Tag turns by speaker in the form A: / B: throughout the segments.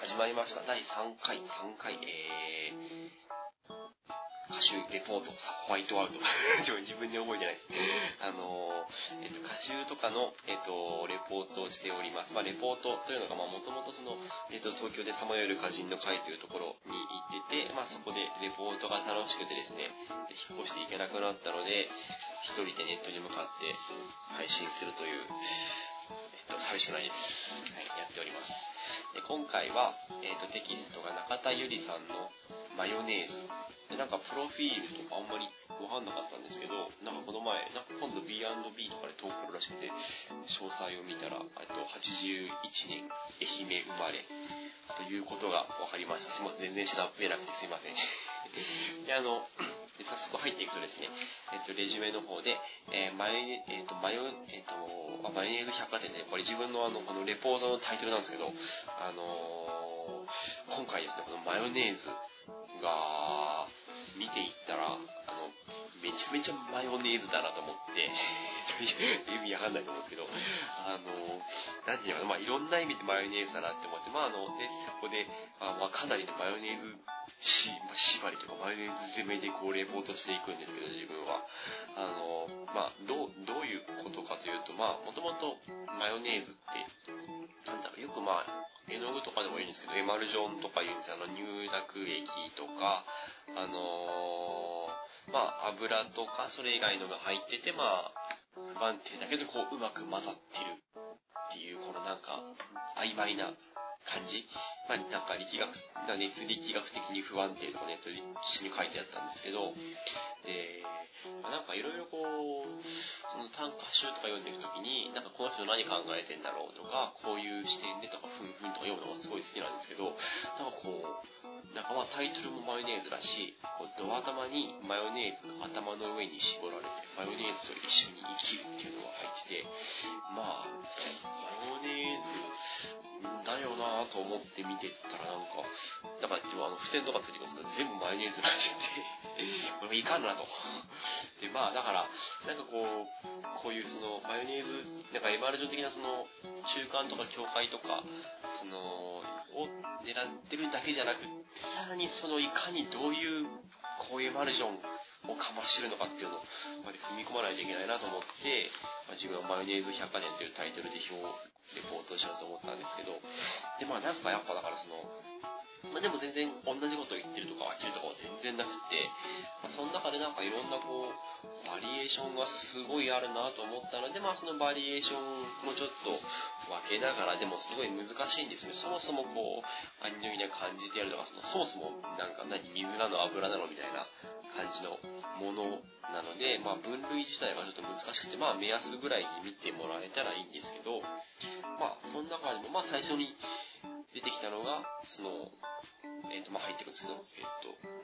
A: 始まりました。第3回、3回、えー、歌手レポート、ホワイトアウト。自分で覚えてないです。あのー、えっ、と、歌手とかの、えっ、と、レポートをしております。まあ、レポートというのが、まあ、もともとその、えっ、と、東京でさまよえる歌人の会というところに行ってて、まあ、そこでレポートが楽しくてですね、で引っ越していけなくなったので、一人でネットに向かって配信するという、えっと、寂しくないです。はい、やっております。で今回は、えっと、テキストが中田ゆりさんのマヨネーズ。でなんか、プロフィールとかあんまりわかんなかったんですけど、なんかこの前、なんか今度 B&B とかで投稿らしくて、詳細を見たら、えっと、81年、愛媛生まれ、ということが分かりました。すいません、全然調べなくてすいません。で、あの、早速入っていくとですね、えっと、レジュメの方で、えーマヨネ、えっと、マヨ、えっと、マヨネーズ百貨店で、これ自分のあの、このレポートのタイトルなんですけど、あのー今回ですね、このマヨネーズが、見ていったら、あの、めちゃめちゃマヨネーズだなと思って、意味わかんないと思うんですけど、あの、なんていうのかな、まあ、いろんな意味でマヨネーズだなって思って、まあ、あの、で、そこで、まあ、かなりのマヨネーズし、まあ、縛りとかマヨネーズ攻めでこうレポートしていくんですけど、自分は。あの、まあ、どう、どういうことかというと、まあ、もともとマヨネーズって、なんだろう、よくまあ、絵の具とかでもいいんですけど、エマルジョンとか言うんですよ。あの、乳濁液とか、あのーまあ、油とか、それ以外のが入ってて、まあ、不安定だけど、こう、うまく混ざってるっていう、このなんか、曖昧な感じ。まあ、なんか力学、熱力学的に不安定とかネットに書いてあったんですけど、で、まあ、なんかいろいろこう、その短歌集とか読んでいくときに、なんかこの人何考えてんだろうとか、こういう視点でとか、ふんふんとか読むのがすごい好きなんですけど、なんかこう、なんかまあタイトルもマヨネーズだし、こうド頭にマヨネーズが頭の上に絞られて、マヨネーズと一緒に生きるっていうのが入ってて、まあ、マヨネーズだよなぁと思って見てたらなんか、だから今あの付箋とかついてますけど、全部マヨネーズになっちゃって、これいかんなと。で、まあだから、なんかこう、こういうそのマヨネーズ、なんかエマルジョン的なその中間とか境界とか、その、を狙ってるだけじゃなく、さらにそのいかにどういう、こういうエマルジョンをかましてるのかっていうのを、まで踏み込まないといけないなと思って、まあ、自分はマヨネーズ百貨店というタイトルで表、レポートしようと思ったんですけど、で、まあなんかやっぱだからその、まあでも全然同じこと言ってるとか飽きるとかは全然なくて、まあ、その中でなんかいろんなこう、バリエーションがすごいあるなと思ったので、まあそのバリエーションもちょっと分けながら、でもすごい難しいんですよね。そもそもこう、アンニョイな感じでやるとか、そのソースもなんか何、水なの油なのみたいな感じのものなので、まあ分類自体がちょっと難しくて、まあ目安ぐらいに見てもらえたらいいんですけど、まあその中でも、まあ最初に出てきたのが、その、えっ、と、まあ入ってくるんですけど、えっ、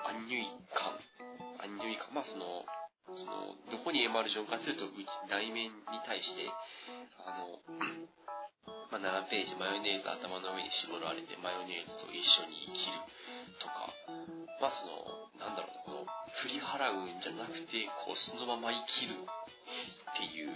A: と、アンニュイ感。アンニュイ感。まあその、その、どこにエマルジョンかというと、内面に対して、あの、まあ、7ページ、マヨネーズ頭の上に絞られて、マヨネーズと一緒に生きるとか、まあ、その、なんだろうな、この、振り払うんじゃなくて、こう、そのまま生きるっていう。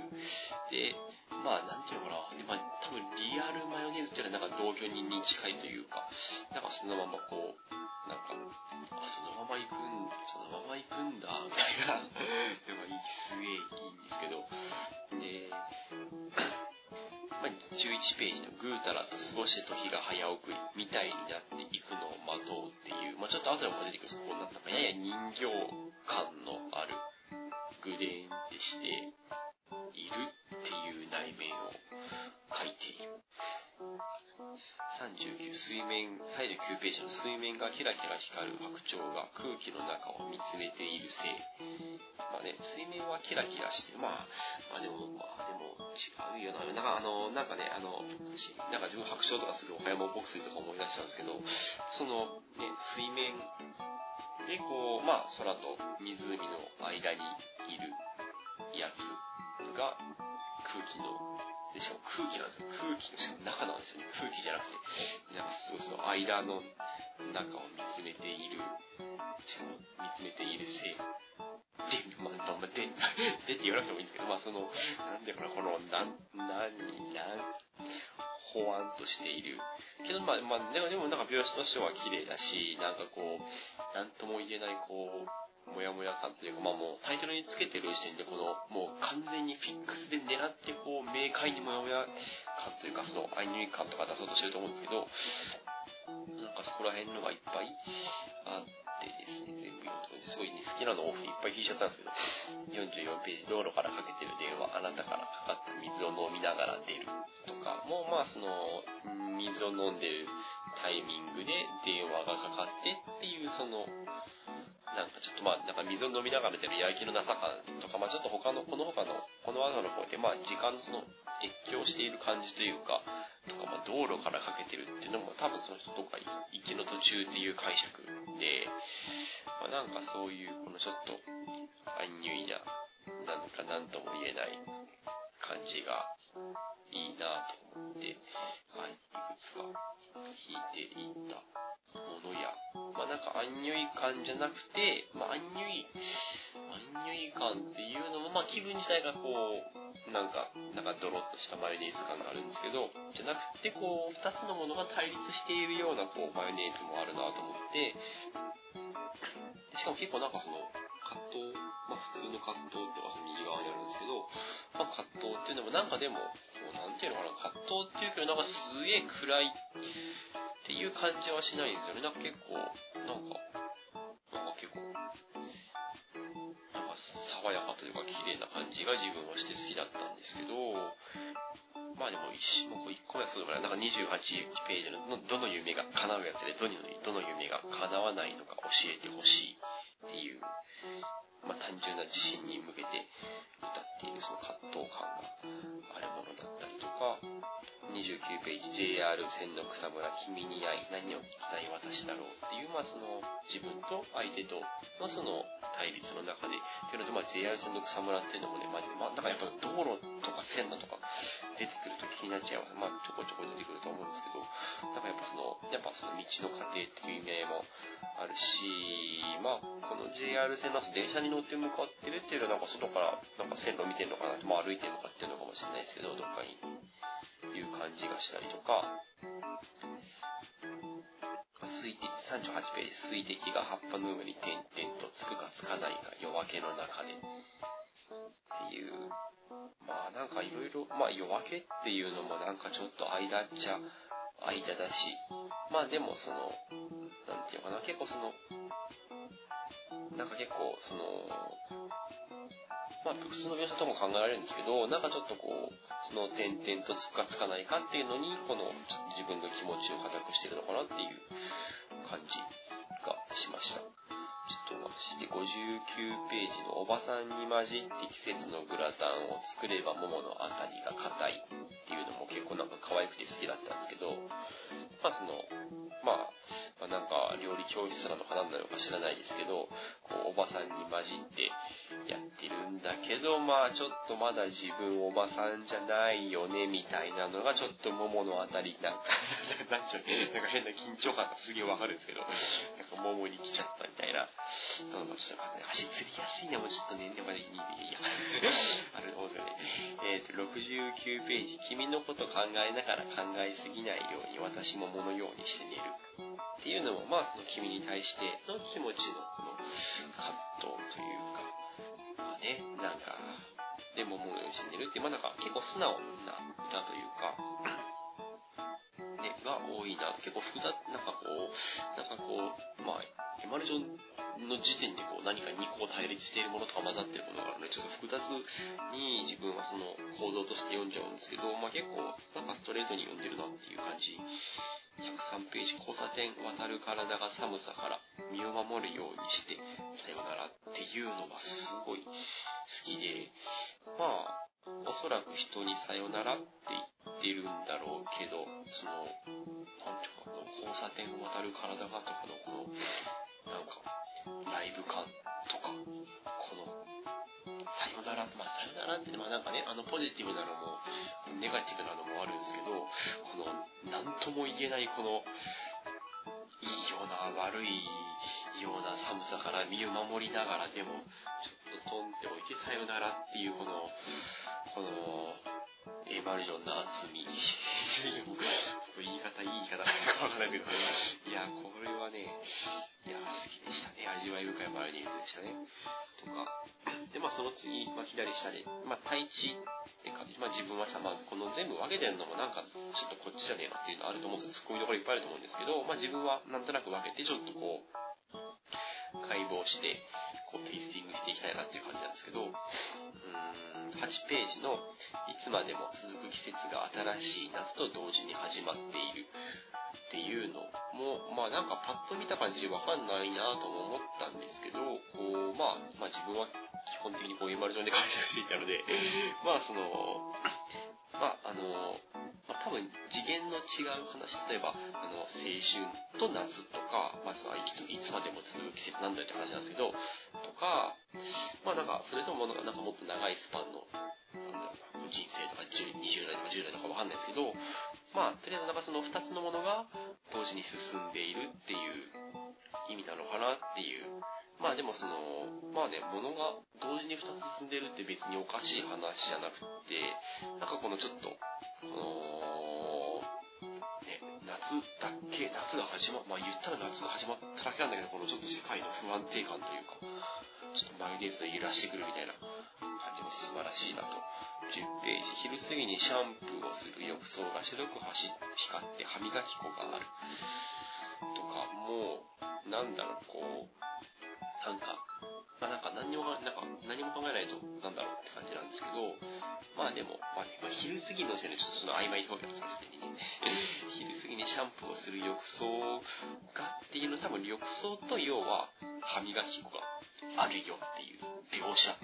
A: で、まあ、なんていうのかな、で、まあ、多分、リアルマヨネーズっていうのは、なんか同居人に近いというか、なんかそのままこう、なんか、あ、そのまま行くん、そのまま行くんだ、みたいな、のがすげえいいんですけど、で、まあ、11ページのぐうたらと過ごして時が早送りみたいになっていくのを待とうっていう、まあ、ちょっと後でも出てくるんですけど、こうなんかやや人形感のあるグレーンでしているっていう内面を書いている。39水面、39ページの水面がキラキラ光る白鳥が空気の中を見つめているせい。まあね、水面はキラキラして。まあ、まあでも、まあでも違うよな。なんかあの、なんかね、あの、なんか自分白鳥とかすぐ岡山牧水とか思い出したんですけど、そのね、水面でこう、まあ空と湖の間にいるやつが空気の、で、しかも空気なんですよ。空気のしかも中なんですよね。空気じゃなくて、なんかすごいその間の中を見つめている、しかも見つめているせい。で、まあ、まあ、で、でって言わなくてもいいんですけど、まあその、なんていうかな、この、なん、なに、なん、ほわんとしている。けど、まあ、まあ、でも、でもなんか描写としては綺麗だし、なんかこう、なんとも言えない、こう、もやもや感というか、まあもうタイトルにつけてる時点で、この、もう完全にフィックスで狙って、こう、明快にもやもや感というか、その、アイニュイ感とか出そうとしてると思うんですけど、なんかそこら辺のがいっぱいあってですね、全部読んです。ごいね、好きなのオフいっぱい引いちゃったんですけど、44ページ、道路からかけてる電話、あなたからかかって水を飲みながら出るとか、もうまあその、水を飲んでるタイミングで電話がかかってっていう、その、なんかちょっとまあ、なんか水を飲みながら出るやる気のなさ感とか、まあちょっと他の、この他の、この後の方で、まあ時間のその、越境している感じというか、とか、まあ、道路からかけてるっていうのも多分その人とか行きの途中っていう解釈で、まあ、なんかそういうこのちょっと安入意な、なんか何とも言えない感じがいいなと思って、はい、いくつか弾いていったものや、まあなんか安入意感じゃなくて、まあ安入意、安入意感っていうのも、まあ気分自体がこう、なんか、なんかドロッとしたマヨネーズ感があるんですけど、じゃなくて、こう、二つのものが対立しているような、こう、マヨネーズもあるなと思って、しかも結構なんかその、葛藤、まあ普通の葛藤っていうのがその右側にあるんですけど、まあ葛藤っていうのもなんかでも、こう、なんていうのかな、葛藤っていうけどなんかすげえ暗いっていう感じはしないんですよね。なんか結構、なんか、なんか結構、なんか爽やかというか綺麗な感じが自分はして好きだったんですけど、まあでも一もう1個目はそうだから、なんか28ページのどの夢が叶うやつでどのどの夢が叶わないのか教えてほしいっていう、まあ単純な自信に向けて歌っているその葛藤感があるものだったりとか、29ページ JR 千の草むら君に会い何を聞きたい私だろうっていう、まあその自分と相手とのその対立の中で、っていうので、まあ、JR 線の草むらっていうのもね、まあ、まあ、だかやっぱ道路とか線路とか出てくると気になっちゃいます。まあ、ちょこちょこ出てくると思うんですけど、だかやっぱその、やっぱその道の過程っていう意味合いもあるし、まあ、この JR 線だと電車に乗って向かってるっていうのは、なんか外から、なんか線路見てるのかなって、まあ、歩いてるのかっていうのかもしれないですけど、どっかに、いう感じがしたりとか、水滴、38ページ、水滴が葉っぱの上に点々とつくかつかないか夜明けの中で。っていう、まあなんかいろいろ、まあ夜明けっていうのもなんかちょっと間っちゃ間だし、まあでもその、なんていうかな、結構その、なんか結構その、まあ、普通の描写とも考えられるんですけど、なんかちょっとこう、その点々とつくかつかないかっていうのに、この自分の気持ちを固くしてるのかなっていう感じがしました。ちょっとして59ページのおばさんに混じって季節のグラタンを作れば桃のあたりが硬いっていうのも結構なんか可愛くて好きだったんですけど、まあその、まあ、まあ、なんか料理教室なのか何なのか知らないですけど、こうおばさんに混じってやってるんだけど、まあちょっとまだ自分おばさんじゃないよねみたいなのがちょっと桃のあたりなんか、なんちゅう、なんか変な緊張感がすげえわかるんですけど、なんか桃に来ちゃったみたいな、どうちょっとね、足つりやすいね、もうちょっとね、でもね、いいや、あると思うんですよね。えっ、ー、と、69ページ、君のこと考えながら考えすぎないように私も物ようにして寝る。っていうのも、まあ、その君に対しての気持ちのこの葛藤というか、まあね、なんか、でも思うようにして寝るって、まあなんか結構素直な歌というか、ね、が多いな。結構複雑、なんかこう、なんかこう、まあ、エマルジョンの時点でこう何か2個対立しているものとか混ざってるものがあるので、ちょっと複雑に自分はその構造として読んじゃうんですけど、まあ結構なんかストレートに読んでるなっていう感じ103ページ、交差点渡る体が寒さから身を守るようにして、さよならっていうのがすごい好きで、まあ、おそらく人にさよならって言ってるんだろうけど、その、なんていうか、この交差点を渡る体がとかのこの、なんか、ライブ感とか、この、さよなら、まあ、さよならって、まあなんかね、あのポジティブなのも、ネガティブなのもあるんですけど、この、なんとも言えないこの、ような悪いような寒さから身を守りながらでも、ちょっとトンっておいてさよならっていうこの、この、エマルジョンの厚み言い方があるかわからないけど、いや、これはね、いや、好きでしたね。味わい深いマヨネーズでしたね。とか、で、まあその次、まあ左下で、まあ対地って感じ、まあ自分はさ、まあこの全部分けてるのもなんか、ちょっとこっちじゃねえなっていうのあると思うんですよ。ツッコミどころいっぱいあると思うんですけど、まあ自分はなんとなく分けて、ちょっとこう、解剖して、こうテイスティングしていきたいなっていう感じなんですけど、うーん、8ページの、いつまでも続く季節が新しい夏と同時に始まっている。っていうのも、まあなんかパッと見た感じわかんないなとも思ったんですけど、こう、まあ、まあ自分は基本的にこういう丸状で解釈していたので、まあその、まああの、まあ、多分次元の違う話、例えば、あの、青春と夏とか、まあそのいついつまでも続く季節なんだよって話なんですけど、とか、まあなんか、それともなんかもっと長いスパンの、なんだろうな、人生とか20代とか10代とかわかんないですけど、まあ、とりあえずなんかその2つのものが同時に進んでいるっていう意味なのかなっていう。まあでもその、まあね、ものが同時に2つ進んでるって別におかしい話じゃなくて、なんかこのちょっと、この、ね、夏だっけ、夏が始まっ、まあ言ったら夏が始まっただけなんだけど、このちょっと世界の不安定感というか、ちょっとマヨネーズの揺らしてくるみたいな感じも素晴らしいなと10ページ、昼過ぎにシャンプーをする浴槽が白く走光って歯磨き粉がある。とか、もう、なんだろう、こう、なんか、まあなんか何も、なんか何も考えないと、なんだろうって感じなんですけど、まあでも、まあ、昼過ぎの時点でちょっとその曖昧表現なんですね。昼過ぎにシャンプーをする浴槽がっていうの多分浴槽と要は歯磨き粉があるよっていう描写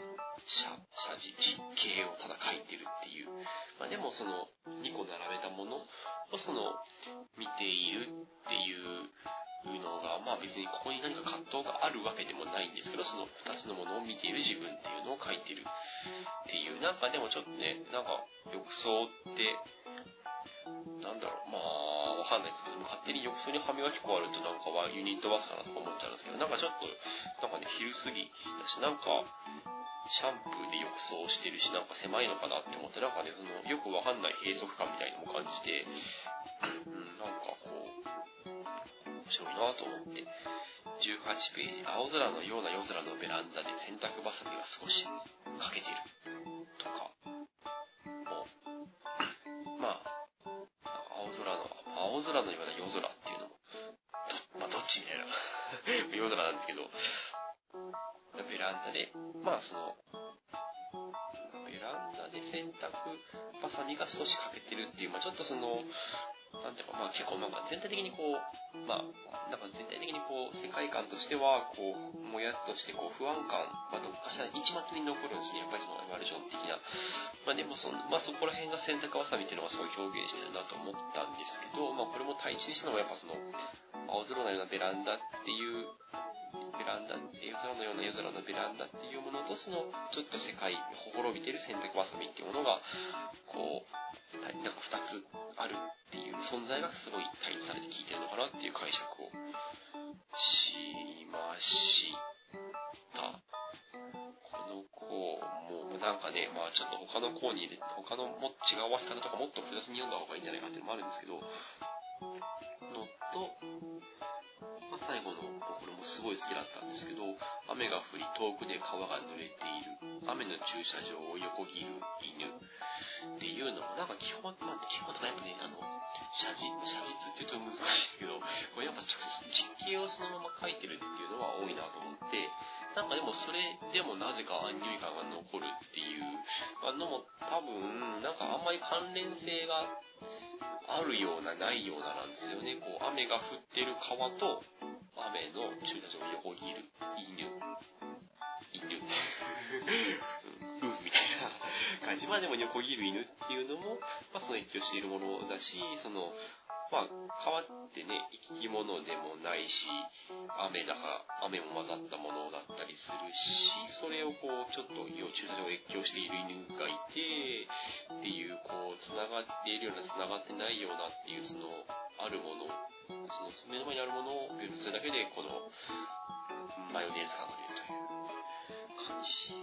A: 写、写実、実景をただ書いてるっていう。まあでもその2個並べたものをその見ているっていういうのが、まあ別にここに何か葛藤があるわけでもないんですけど、その2つのものを見ている自分っていうのを書いてるっていう。なんかでもちょっとね、なんか浴槽って、なんだろう、まあ、わかんないですけど、勝手に浴槽に歯磨き粉あるとなんかはユニットバスかなとか思っちゃうんですけど、なんかちょっと、なんかね、昼過ぎだし、なんか、シャンプーで浴槽してるし、なんか狭いのかなって思って、なんかね、その、よくわかんない閉塞感みたいのも感じて、うん、なんかこう、面白いなと思って、18ページ、青空のような夜空のベランダで洗濯バサミが少し欠けてる。とか、もう、まあ、青空の、青空のような夜空っていうのも、ど、まあ、どっちみたいな。夜空なんですけど、ベランダで、まあその、ベランダで洗濯バサミが少し欠けてるっていう、まあちょっとその、なんていうか、まあ結構なんか全体的にこう、まあ、なんか全体的にこう、世界観としては、こう、もやっとしてこう、不安感、まあどっかしら一末に残るんですね。やっぱりそのワルション的な。まあでもその、まあそこら辺が洗濯バサミっていうのがすごい表現してるなと思ったんですけど、まあこれも対地にしたのはやっぱその、青空のようなベランダっていうベランダ、夜空のような夜空のベランダっていうものと、その、ちょっと世界、ほころびてる洗濯バサミっていうものが、こう、なんか二つあるっていう存在がすごい対立されて聞いてるのかなっていう解釈をしました。この項も、なんかね、まあちょっと他の項に入れて、他のも違う分け方とかもっと複雑に読んだ方がいいんじゃないかっていうのもあるんですけど、のと、最後のとこれもすごい好きだったんですけど、雨が降り遠くで川が濡れている、雨の駐車場を横切る犬っていうのも、なんか基本、まあ、基本とかやっぱね、あの、写実、写実って言うと難しいけど、これやっぱ実景をそのまま描いてるっていうのは多いなと思って、なんかでもそれでもなぜかアンニュイ感が残るっていうのも多分、なんかあんまり関連性があるようなないようななんですよね。こう雨が降ってる川と雨の駐車場を横切る犬。犬。うん、みたいな感じ。まあでも横切る犬っていうのも、まあその影響しているものだし、その、まあ、川ってね、生き物でもないし、雨だか雨も混ざったものだったりするし、それをこう、ちょっと駐車場を越境している犬がいて、っていう、こう、繋がっているような、繋がってないようなっていう、その、あるもの、その目の前にあるものを描写するだけで、この、マヨネーズ感が出るという感じ。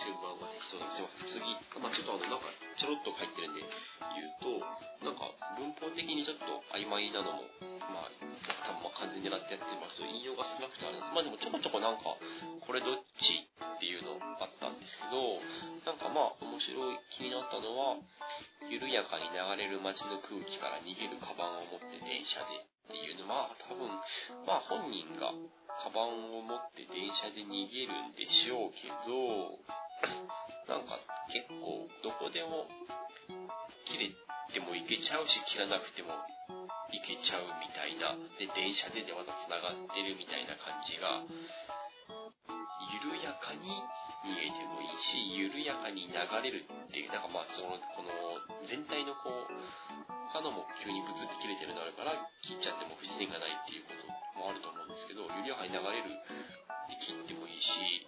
A: 順番は適当なんですいません。次、まあちょっとあの、なんか、ちょろっと入ってるんで言うと、なんか、文法的にちょっと曖昧なのも、まあ、多分ま完全に狙ってやってます引用が少なくてあれです。まあでもちょこちょこなんか、これどっちっていうのあったんですけど、なんかまあ、面白い、気になったのは、緩やかに流れる街の空気から逃げるカバンを持って電車でっていうのは、多分、まあ本人がカバンを持って電車で逃げるんでしょうけど、なんか結構どこでも切れても行けちゃうし切らなくても行けちゃうみたいな、で、電車ででまた繋がってるみたいな感じが、緩やかに逃げてもいいし、緩やかに流れるっていう、なんかまあその、この全体のこう、刃も急にブツって切れてるのあるから、切っちゃっても不自然がないっていうこともあると思うんですけど、緩やかに流れるで切ってもいいし、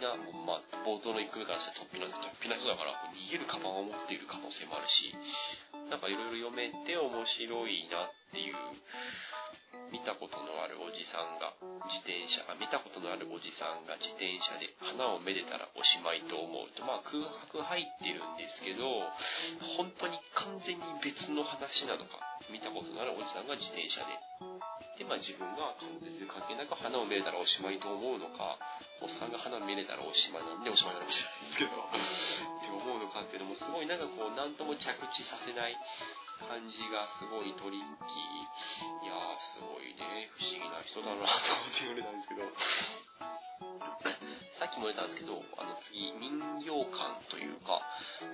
A: なんか突飛な、まあ、冒頭の1組からして突飛な、突飛な人だから、逃げるカバンを持っている可能性もあるし、なんかいろいろ読めて面白いなっていう見たことのあるおじさんが自転車、あ見たことのあるおじさんが自転車で花をめでたらおしまいと思うと、まあ空白入ってるんですけど、本当に完全に別の話なのか、見たことのあるおじさんが自転車で、で、まあ自分が全然関係なく花を見れたらおしまいと思うのか、おっさんが花を見れたらおしまいなんでおしまいなのか知らないですけど、って思うのかっていうのもすごいなんかこう、何とも着地させない感じがすごいトリッキー。いやー、すごいね、不思議な人だなと思って言われたんですけど。さっきも言ったんですけど、あの次、人形感というか、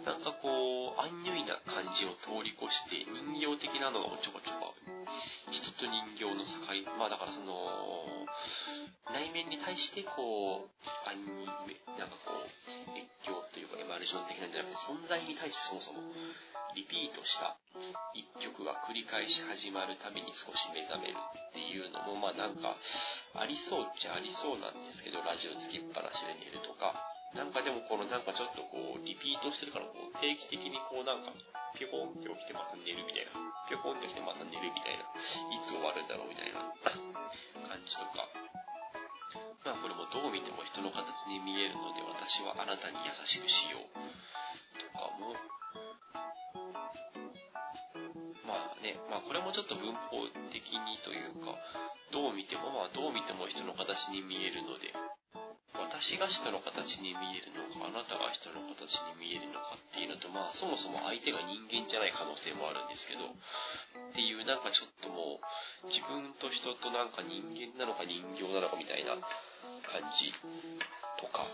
A: なんかこう、アンニュイな感じを通り越して、人形的なのがちょこちょこ人と人形の境、まあだからその、内面に対してこう、アンニなんかこう、越境というかエマルジョン的なんじゃなくて、存在に対してそもそも、リピートした一曲が繰り返し始まるたびに少し目覚めるっていうのも、まあなんか、ありそうっちゃありそうなんですけど、ラジオつきっぱなしで寝るとか、なんかでもこのなんかちょっとこう、リピートしてるから、こう、定期的にこうなんか、ピョコンって起きてまた寝るみたいな、ピョコンって起きてまた寝るみたいな、いつ終わるんだろうみたいな。感じとか、まあこれもどう見ても人の形に見えるので、私はあなたに優しくしようとかも、ね、まあこれもちょっと文法的にというか、どう見ても、まあどう見ても人の形に見えるので、私が人の形に見えるのか、あなたが人の形に見えるのかっていうのと、まあそもそも相手が人間じゃない可能性もあるんですけど、っていうなんかちょっともう、自分と人となんか人間なのか人形なのかみたいな感じとか、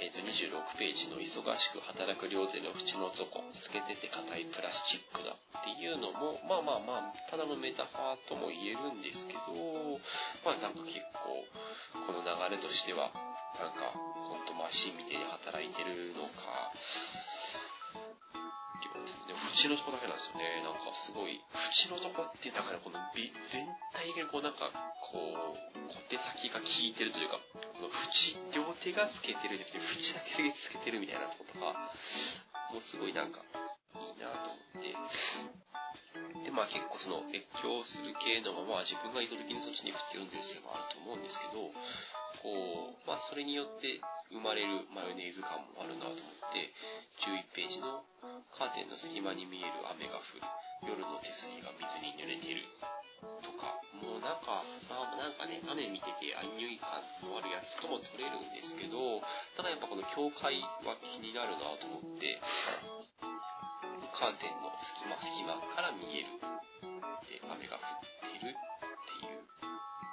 A: えっ、と、26ページの忙しく働く両手の縁の底、透けてて硬いプラスチックだ。っていうのも、まあまあまあ、ただのメタファーとも言えるんですけど、まあなんか結構、この流れとしては、なんか、ほんとマシンみたいに働いてるのか、でも縁のとこだけなんですよね。なんかすごい、縁のとこって、だからこの全体的にこうなんか、こう、小手先が効いてるというか、この縁、両手が透けてるじゃなくて、縁だけ透けてるみたいなとことか、もうすごいなんか、で、まあ結構その越境する系のまま自分が意図的にそっちに振って読んでるせいもあると思うんですけど、こう、まあそれによって生まれるマヨネーズ感もあるなと思って、11ページのカーテンの隙間に見える雨が降る。夜の手すりが水に濡れてる。とか、もうなんか、まあなんかね、雨見ててアンニュイ感のあるやつとも取れるんですけど、ただやっぱこの境界は気になるなと思って、カーテンの隙間隙間から見える。で、雨が降ってるっていう。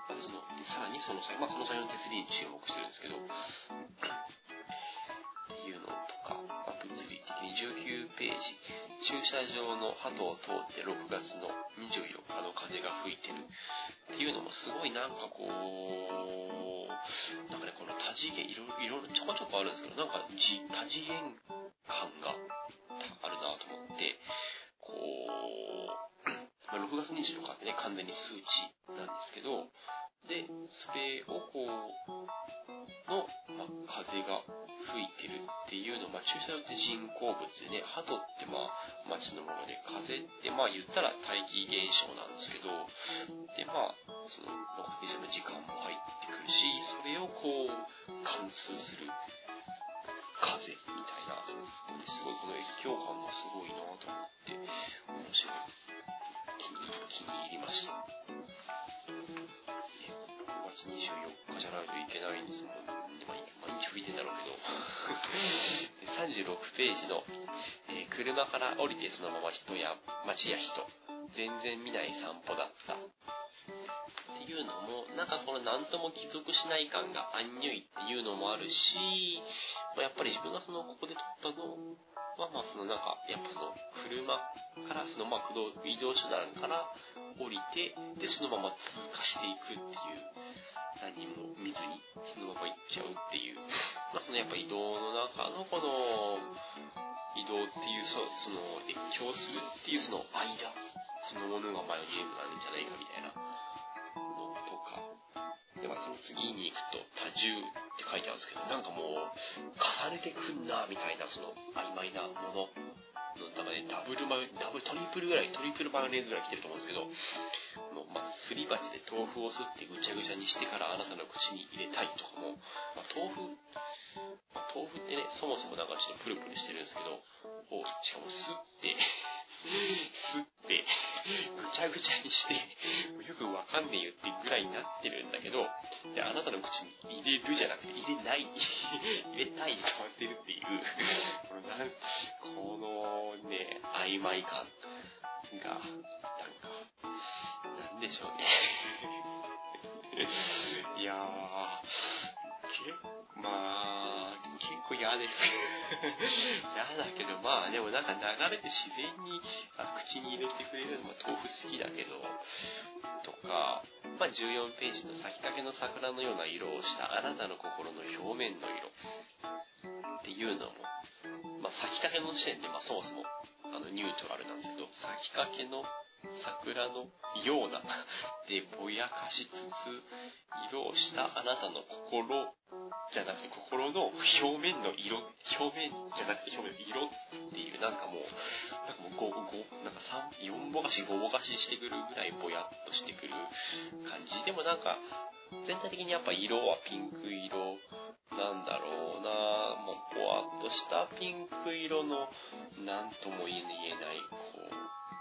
A: まあ、その、さらにその際、まあその際の手すりに注目してるんですけど、っていうのとか、まあ、物理的に19ページ、駐車場の鳩を通って6月の24日の風が吹いてるっていうのもすごいなんかこう、なんかね、この多次元、いろいろちょこちょこあるんですけど、なんか多次元感があるなと思って、こう、ま、6月24日ってね、完全に数値なんですけど、で、それをこう、の、まあ、風が吹いてるっていうのまあ、駐車場って人工物でね、鳩ってまあ、街のもので、風ってまあ言ったら大気現象なんですけど、でまあ、その、6日の時間も入ってくるし、それをこう、貫通する風みたいな、すごいこの越境感がすごいなと思って、面白い。気に気に入りました。6月24日じゃないといけないんですもん。毎日吹いてんだろうけど。36ページの、えー、車から降りてそのまま人や街や人、全然見ない散歩だった。うのも、なんかこの何とも帰属しない感がアンニュイっていうのもあるし、まあ、やっぱり自分がその、ここで撮ったのは、まあそのなんか、やっぱその、車からその、まあ、移動手段から降りて、で、そのまま通過していくっていう何も見ずにそのまま行っちゃうっていう、まあ、そのやっぱ移動の中のこの移動っていうそその越境するっていうその間そのものがマヨネーズなんじゃないかみたいな、次に行くと多重って書いてあるんですけどなんかもう重ねてくんなみたいなその曖昧なものの中でダブルマヨダブルトリプルぐらいトリプルマヨネーズぐらい来てると思うんですけどの、まあ、すり鉢で豆腐をすってぐちゃぐちゃにしてからあなたの口に入れたいとかも、まあ、豆腐、まあ、豆腐ってね、そもそもなんかちょっとプルプルしてるんですけど、を、しかもすって、すって、ぐちゃぐちゃにして、よくわかんねえよってぐらいになってるんだけど、で、あなたの口に入れるじゃなくて、入れない、入れたいに変わってるっていう、このなん、このね、曖昧感が、なんか、なんでしょうね。いやー、まあ、結構嫌です。嫌だけど、まあでもなんか流れて自然に口に入れてくれるのも豆腐好きだけど、とか、まあ14ページの咲きかけの桜のような色をしたあなたの心の表面の色っていうのも、まあ咲きかけの時点でまあそもそもあのニュートラルなんですけど、咲きかけの桜のようなでぼやかしつつ色をしたあなたの心じゃなくて心の表面の色表面じゃなくて表面の色っていうなんかもうなんかもうごごなんか4ぼかし5ぼかししてくるぐらいぼやっとしてくる感じ。でもなんか全体的にやっぱ色はピンク色なんだろうな。もうぼわっとしたピンク色の何とも言えないこう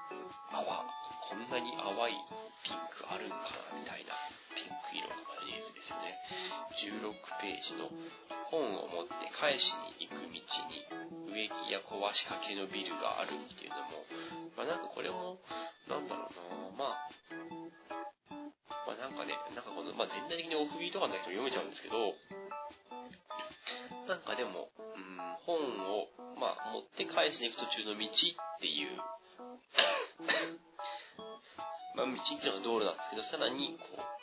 A: 泡。こんなに淡いピンクあるんかなみたいな。ピンク色のマヨネーズですよね。16ページの本を持って返しに行く道に植木や壊しかけのビルがあるっていうのもまあなんかこれもなんだろうな。まあまあなんかね、なんかこの、まあ全体的にオフビーとかの人読めちゃうんですけど、なんかでも、うん、本を、まあ持って返しに行く途中の道っていうまあ、道っていうのが道路なんですけど、さらに、こう、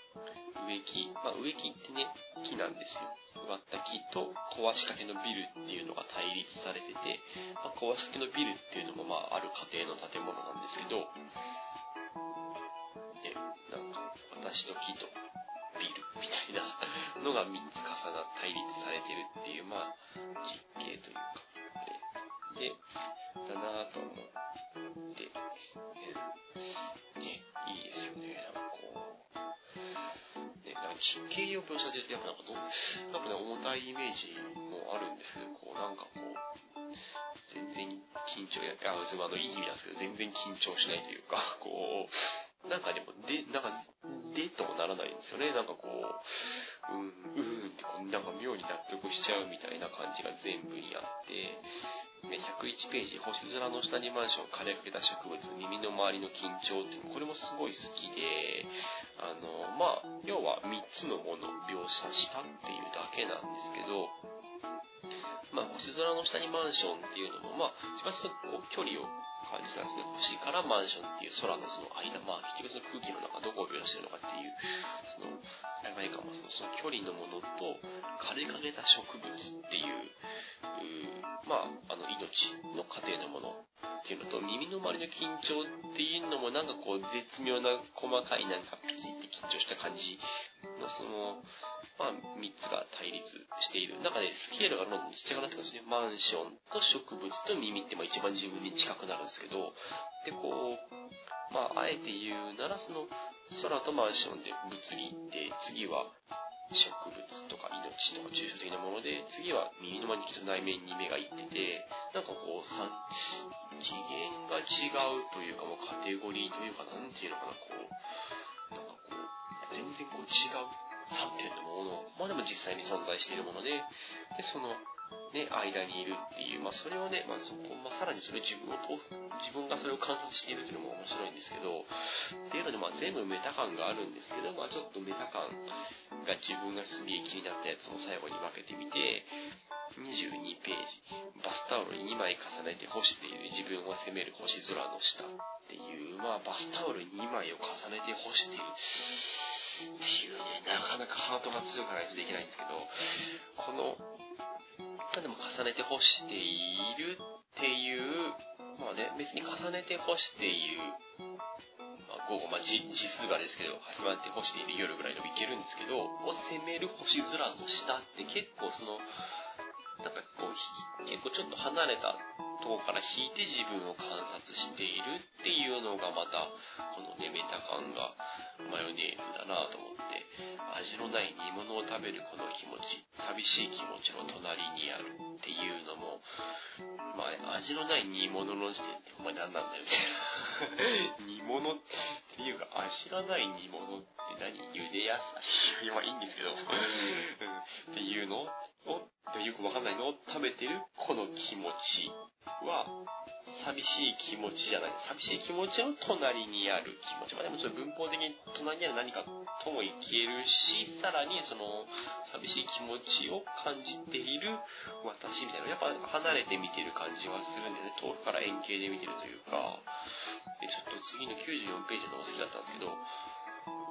A: 植木、まあ、植木ってね、木なんですよ。植わった木と壊しかけのビルっていうのが対立されてて、まあ、壊しかけのビルっていうのも、まあ、ある家庭の建物なんですけど、で、なんか、私と木とビルみたいなのが3つ重な、対立されてるっていう、まあ、実景というか、で、だなぁと思っう、ね、なんか実験用描写で、やっぱなんかど、なんかね、重たいイメージもあるんですけど、こう、なんかこう、全然緊張いや、あ、うずまのいい意味なんですけど、全然緊張しないというか、こう、なんかでも、で、なんか、でともならないんですよね。なんかこう、得しちゃうみたいな感じが全部にあって、ね101ページ、星空の下にマンション、枯れかけた植物、耳の周りの緊張っていうの、これもすごい好きで、あの、まあ、要は3つのものを描写したっていうだけなんですけど、まあ、星空の下にマンションっていうのも、まあ、一番そのこう距離を感じたんですね。星からマンションっていう空のその間、まあ結局その空気の中どこを描写してるのかっていう、その、曖昧感はその距離のものと枯れかけた植物っていう、うまあ、あの命の過程のものっていうのと耳の周りの緊張っていうのもなんかこう絶妙な細かいなんかピチって緊張した感じのそのまあ、3つが対立している中でスケールがどんどんちっちゃくなってくるんですね。マンションと植物と耳ってまあ一番自分に近くなるんですけど、で、こう、まあ、あえて言うなら、その、空とマンションで物理って、次は植物とか命とか抽象的なもので、次は耳の前に来る内面に目がいってて、なんかこう、さ次元が違うというか、もうカテゴリーというか、なんていうのかな、こう、なんかこう、全然こう違う3点のもの、まあでも実際に存在しているもので、で、その、ね、間にいるっていう、まあそれをね、まあそこ、まあさらにそれ自分をと、自分がそれを観察しているっていうのも面白いんですけど、っていうのでまあ全部メタ感があるんですけど、まあちょっとメタ感が自分がすげえ気になったやつを最後に分けてみて、22ページ、バスタオル2枚重ねて干している。自分を責める星空の下っていう、まあバスタオル2枚を重ねて干している。ていうね、なかなかハートが強くないとできないんですけど、この、まあでも重ねて干しているっていう、まあね、別に重ねて干している、まあ、午後、まあ、字数がですけど、重ねて干している夜ぐらいでもいけるんですけど、を攻める星空の下って結構その、なんかこう、結構ちょっと離れたとこから引いて自分を観察しているっていうのがまた、このね、メタ感がマヨネーズだなと思って、味のない煮物を食べるこの気持ち、寂しい気持ちの隣にあるっていうのも、まあ、味のない煮物の時点ってお前何なんだよみたいな。煮物っていうか、味がない煮物って何？茹で野菜。今いいんですけど、っていうのをよくわかんないの？を食べてる？この気持ちは、寂しい気持ちじゃない。寂しい気持ちの隣にある気持ち。まあでもちょっと文法的に隣にある何かとも言えるし、さらにその寂しい気持ちを感じている。私みたいな、やっぱ離れて見てる感じはするんでね、遠くから円形で見てるというか、で、ちょっと次の94ページの方が好きだったんですけど、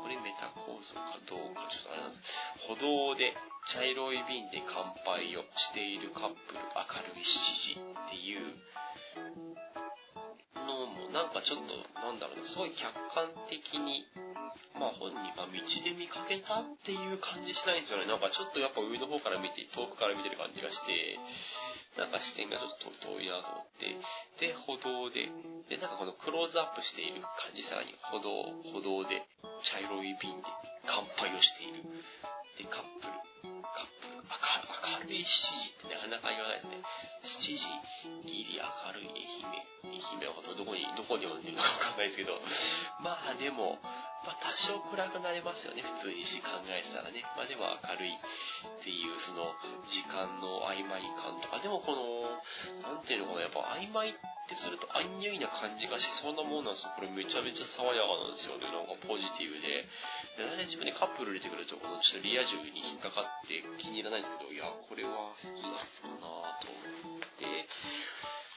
A: これメタ構造かどうかちょっとあれなんです。歩道で茶色い瓶で乾杯をしているカップル明るい7時っていうのもなんかちょっとなんだろうな、すごい客観的にまあ本人が道で見かけたっていう感じしないんですよね。なんかちょっとやっぱ上の方から見て、遠くから見てる感じがして、なんか視点がちょっと遠いなと思って、で、歩道で、で、なんかこのクローズアップしている感じ、さらに歩道、歩道で茶色い瓶で乾杯をしている。で、カップル、カップル、明るい7時ってなかなか言わないですね。7時、ギリ明るい愛媛、愛媛のことどこに、どこで呼んでるのかわかんないですけど、まあでも、まあ多少暗くなりますよね、普通にし考えてたらね。まあでも明るいっていうその時間の曖昧感とか、でもこの、なんていうのかな、やっぱ曖昧ってするとアンニュイな感じがしそうなもんなんですよ。これめちゃめちゃ爽やかなんですよね。なんかポジティブで。で、大体自分にカップル入れてくると、このちょっとリア充に引っかかって気に入らないんですけど、いや、これは好きだったなぁと思って、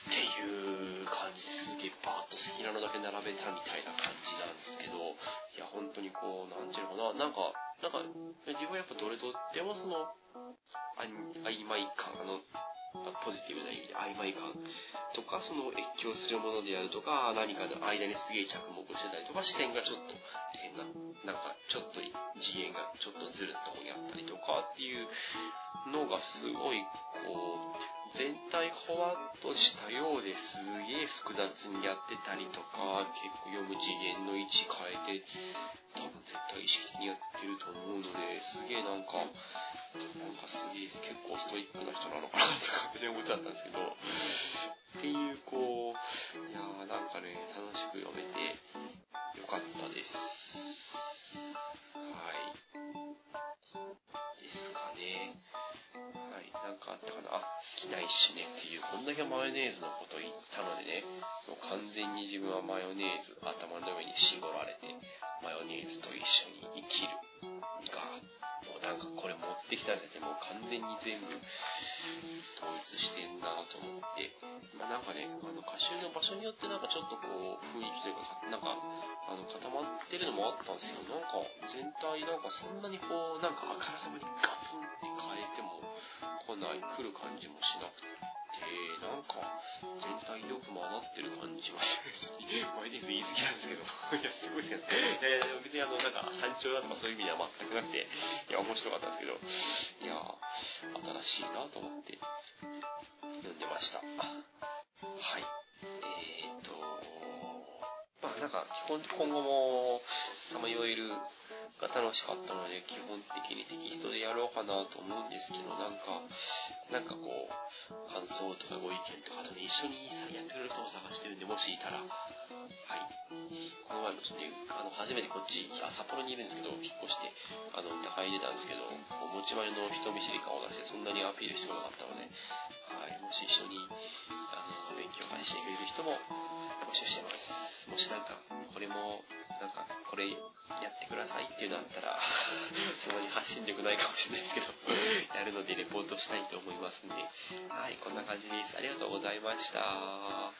A: っていう感じです。げえバーッと好きなのだけ並べたみたいな感じなんですけど、いや、本当にこう、なんていうのかな、なんか、なんか、自分はやっぱどれとってもその、曖昧感、あの、ポジティブな意味で曖昧感とか、その越境するものであるとか、何かの間にすげえ着目してたりとか、視点がちょっと変な、なんかちょっと次元がちょっとずるとこにあったりとかっていうのがすごいこう、全体ほわっとしたようですげえ複雑にやってたりとか、結構読む次元の位置変えて、多分絶対意識的にやってると思うので、すげえなんか、なんかすげえ結構ストイックな人なのかなって勝手に思っちゃったんですけど、しねっていう、こんだけマヨネーズのこと言ったのでね、もう完全に自分はマヨネーズ頭の上に絞られて、マヨネーズと一緒に生きるが、もうなんかこれ持ってきただけど、もう完全に全部統一してんなと思って、まあ、なんかね、あの歌集の場所によってなんかちょっとこう、雰囲気というか、なんか、あの、固まってるのもあったんですよ。なんか、全体なんかそんなにこう、なんかあからさまにガツンって変えても来ない来る感じもしなくてなんか全体よく回ってる感じがしてちょっとマイネーズ言い過ぎなんですけど。いやすごいですね。いやいや別にあのなんか単調だとかそういう意味では全くなくて。いや面白かったんですけどいや新しいなと思って読んでましたはいえー、っとまあなんか基本今後もさまよえるが楽しかったので、基本的にテキストでやろうかなと思うんですけど、なんか、なんかこう、感想とかご意見とか、あとね、一緒にやってくれる人を探してるんで、もしいたら、はい。この前もちょっと、あの、初めてこっち、あ、札幌にいるんですけど、引っ越して、あの、高い出たんですけど、持ち前の人見知り感を出して、そんなにアピールしてこなかったので、はい。もし一緒に、あの、勉強会してくれる人も募集してます。もしなんか、これも、なんか、これやってくださいっていうのあったら、そんなに発信力ないかもしれないですけど、やるのでレポートしたいと思いますんで、はい、こんな感じです。ありがとうございました。